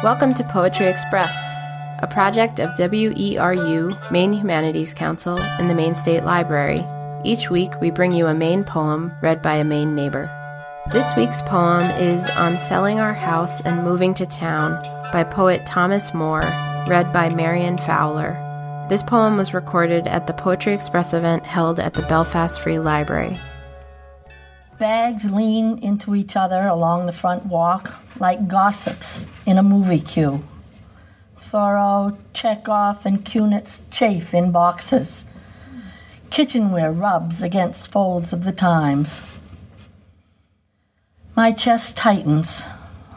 Welcome to Poetry Express, a project of WERU, Maine Humanities Council, and the Maine State Library. Each week, we bring you a Maine poem read by a Maine neighbor. This week's poem is On Selling Our House and Moving to Town by poet Thomas Moore, read by Marian Fowler. This poem was recorded at the Poetry Express event held at the Belfast Free Library. Bags lean into each other along the front walk like gossips in a movie queue. Thoreau, Chekhov, and Kunitz chafe in boxes. Kitchenware rubs against folds of the Times. My chest tightens.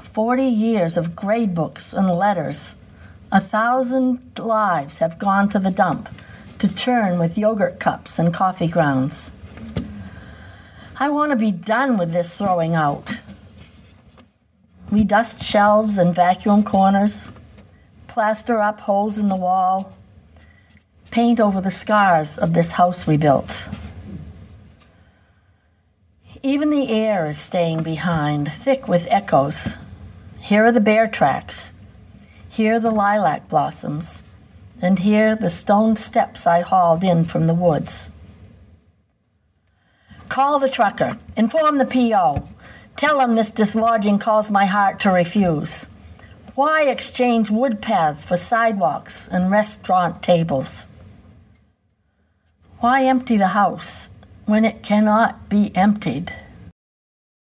Forty years of grade books and letters. A thousand lives have gone to the dump to churn with yogurt cups and coffee grounds. I want to be done with this throwing out. We dust shelves and vacuum corners, plaster up holes in the wall, paint over the scars of this house we built. Even the air is staying behind, thick with echoes. Here are the bear tracks. Here the lilac blossoms. And here the stone steps I hauled in from the woods. Call the trucker. Inform the PO. Tell him this dislodging calls my heart to refuse. Why exchange wood paths for sidewalks and restaurant tables? Why empty the house when it cannot be emptied?